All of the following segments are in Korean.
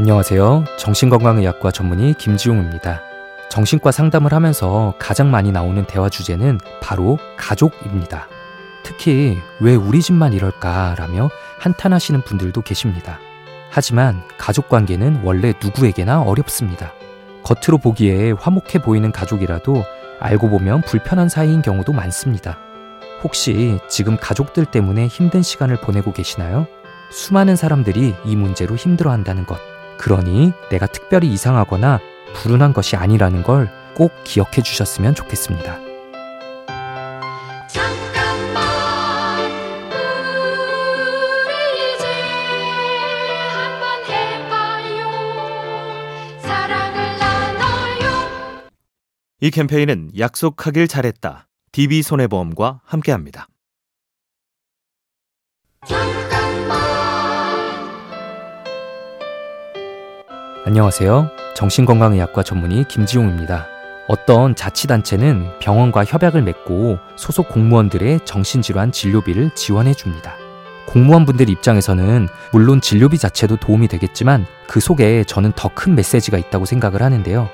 안녕하세요. 정신건강의학과 전문의 김지용입니다. 정신과 상담을 하면서 가장 많이 나오는 대화 주제는 바로 가족입니다. 특히 왜 우리 집만 이럴까라며 한탄하시는 분들도 계십니다. 하지만 가족 관계는 원래 누구에게나 어렵습니다. 겉으로 보기에 화목해 보이는 가족이라도 알고 보면 불편한 사이인 경우도 많습니다. 혹시 지금 가족들 때문에 힘든 시간을 보내고 계시나요? 수많은 사람들이 이 문제로 힘들어 한다는 것. 그러니 내가 특별히 이상하거나 불운한 것이 아니라는 걸 꼭 기억해 주셨으면 좋겠습니다. 잠깐만 우리 이제 한번 해봐요 사랑을 나눠요 이 캠페인은 약속하길 잘했다. DB손해보험과 함께합니다. 안녕하세요. 정신건강의학과 전문의 김지용입니다. 어떤 자치단체는 병원과 협약을 맺고 소속 공무원들의 정신질환 진료비를 지원해 줍니다. 공무원분들 입장에서는 물론 진료비 자체도 도움이 되겠지만 그 속에 저는 더 큰 메시지가 있다고 생각을 하는데요.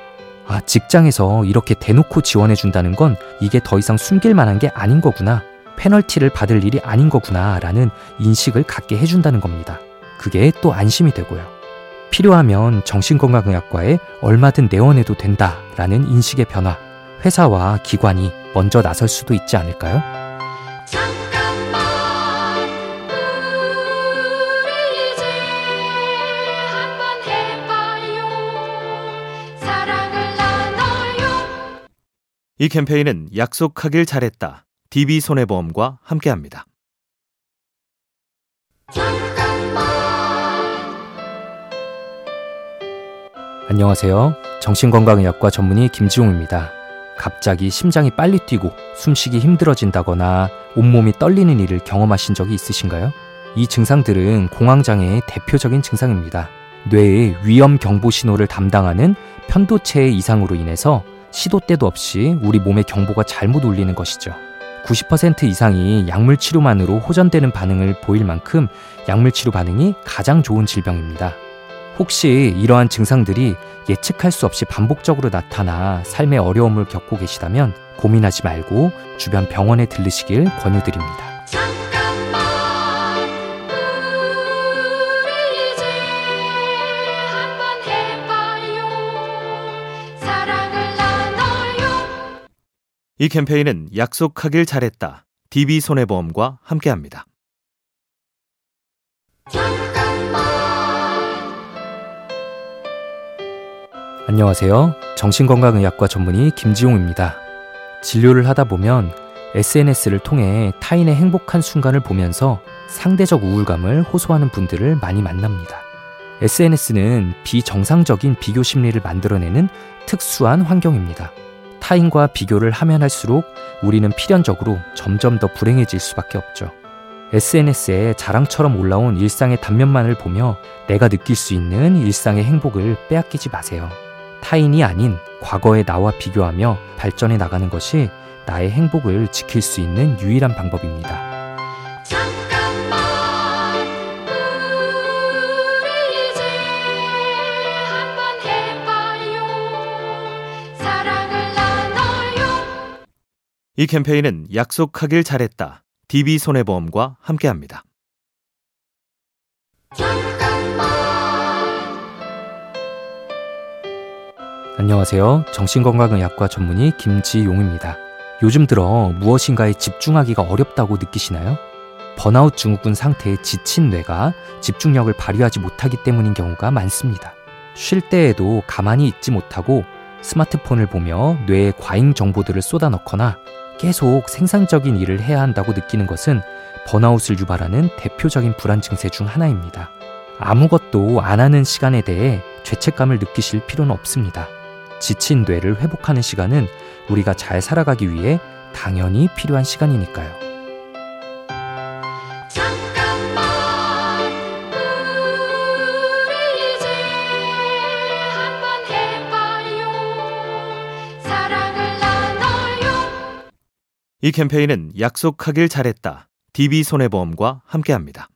아, 직장에서 이렇게 대놓고 지원해 준다는 건 이게 더 이상 숨길 만한 게 아닌 거구나. 페널티를 받을 일이 아닌 거구나. 라는 인식을 갖게 해준다는 겁니다. 그게 또 안심이 되고요. 필요하면 정신건강의학과에 얼마든 내원해도 된다라는 인식의 변화, 회사와 기관이 먼저 나설 수도 있지 않을까요? 잠깐만 우리 이제 한번 해봐요 사랑을 나눠요 이 캠페인은 약속하길 잘했다. DB손해보험과 함께합니다. 안녕하세요. 정신건강의학과 전문의 김지용입니다. 갑자기 심장이 빨리 뛰고 숨쉬기 힘들어진다거나 온몸이 떨리는 일을 경험하신 적이 있으신가요? 이 증상들은 공황장애의 대표적인 증상입니다. 뇌의 위험 경보 신호를 담당하는 편도체의 이상으로 인해서 시도 때도 없이 우리 몸의 경보가 잘못 울리는 것이죠. 90% 이상이 약물 치료만으로 호전되는 반응을 보일 만큼 약물 치료 반응이 가장 좋은 질병입니다. 혹시 이러한 증상들이 예측할 수 없이 반복적으로 나타나 삶의 어려움을 겪고 계시다면 고민하지 말고 주변 병원에 들르시길 권유드립니다. 잠깐만 우리 이제 한번 해봐요 사랑을 나눠요 이 캠페인은 약속하길 잘했다. DB손해보험과 함께합니다. 안녕하세요. 정신건강의학과 전문의 김지용입니다. 진료를 하다 보면 SNS를 통해 타인의 행복한 순간을 보면서 상대적 우울감을 호소하는 분들을 많이 만납니다. SNS는 비정상적인 비교 심리를 만들어내는 특수한 환경입니다. 타인과 비교를 하면 할수록 우리는 필연적으로 점점 더 불행해질 수밖에 없죠. SNS에 자랑처럼 올라온 일상의 단면만을 보며 내가 느낄 수 있는 일상의 행복을 빼앗기지 마세요. 타인이 아닌 과거의 나와 비교하며 발전해 나가는 것이 나의 행복을 지킬 수 있는 유일한 방법입니다. 잠깐만 우리 이제 한번 해봐요 사랑을 나눠요 이 캠페인은 약속하길 잘했다. DB손해보험과 함께합니다. 안녕하세요. 정신건강의학과 전문의 김지용입니다. 요즘 들어 무엇인가에 집중하기가 어렵다고 느끼시나요? 번아웃 증후군 상태에 지친 뇌가 집중력을 발휘하지 못하기 때문인 경우가 많습니다. 쉴 때에도 가만히 있지 못하고 스마트폰을 보며 뇌에 과잉 정보들을 쏟아 넣거나 계속 생산적인 일을 해야 한다고 느끼는 것은 번아웃을 유발하는 대표적인 불안 증세 중 하나입니다. 아무것도 안 하는 시간에 대해 죄책감을 느끼실 필요는 없습니다. 지친 뇌를 회복하는 시간은 우리가 잘 살아가기 위해 당연히 필요한 시간이니까요. 잠깐만 우리 이제 한번 해봐요 사랑을 나눠요 이 캠페인은 약속하길 잘했다. DB손해보험과 함께합니다.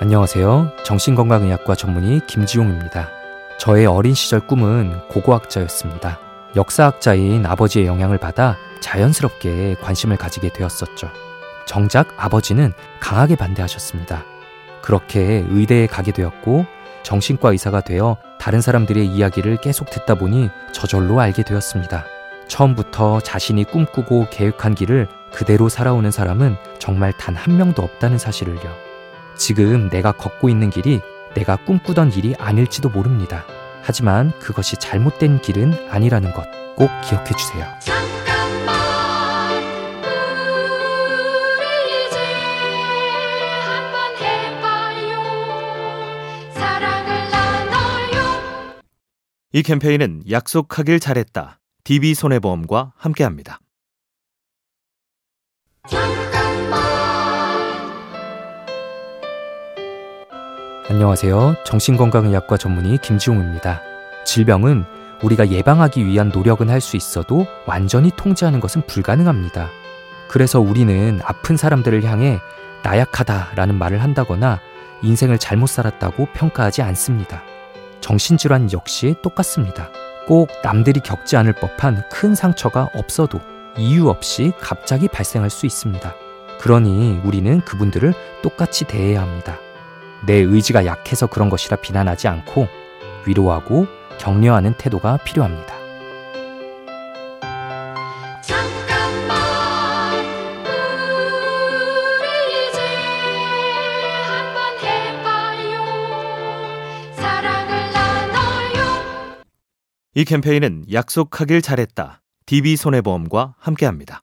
안녕하세요. 정신건강의학과 전문의 김지용입니다. 저의 어린 시절 꿈은 고고학자였습니다. 역사학자인 아버지의 영향을 받아 자연스럽게 관심을 가지게 되었었죠. 정작 아버지는 강하게 반대하셨습니다. 그렇게 의대에 가게 되었고 정신과 의사가 되어 다른 사람들의 이야기를 계속 듣다 보니 저절로 알게 되었습니다. 처음부터 자신이 꿈꾸고 계획한 길을 그대로 살아오는 사람은 정말 단 한 명도 없다는 사실을요. 지금 내가 걷고 있는 길이 내가 꿈꾸던 일이 아닐지도 모릅니다. 하지만 그것이 잘못된 길은 아니라는 것 꼭 기억해 주세요. 잠깐만 우리 이제 한번 해봐요 사랑을 나눠요 이 캠페인은 약속하길 잘했다. DB손해보험과 함께합니다. 안녕하세요. 정신건강의학과 전문의 김지용입니다. 질병은 우리가 예방하기 위한 노력은 할 수 있어도 완전히 통제하는 것은 불가능합니다. 그래서 우리는 아픈 사람들을 향해 나약하다라는 말을 한다거나 인생을 잘못 살았다고 평가하지 않습니다. 정신질환 역시 똑같습니다. 꼭 남들이 겪지 않을 법한 큰 상처가 없어도 이유 없이 갑자기 발생할 수 있습니다. 그러니 우리는 그분들을 똑같이 대해야 합니다. 내 의지가 약해서 그런 것이라 비난하지 않고 위로하고 격려하는 태도가 필요합니다. 잠깐만 우리 이제 한번 해봐요 사랑을 나눠요 이 캠페인은 약속하길 잘했다. DB손해보험과 함께합니다.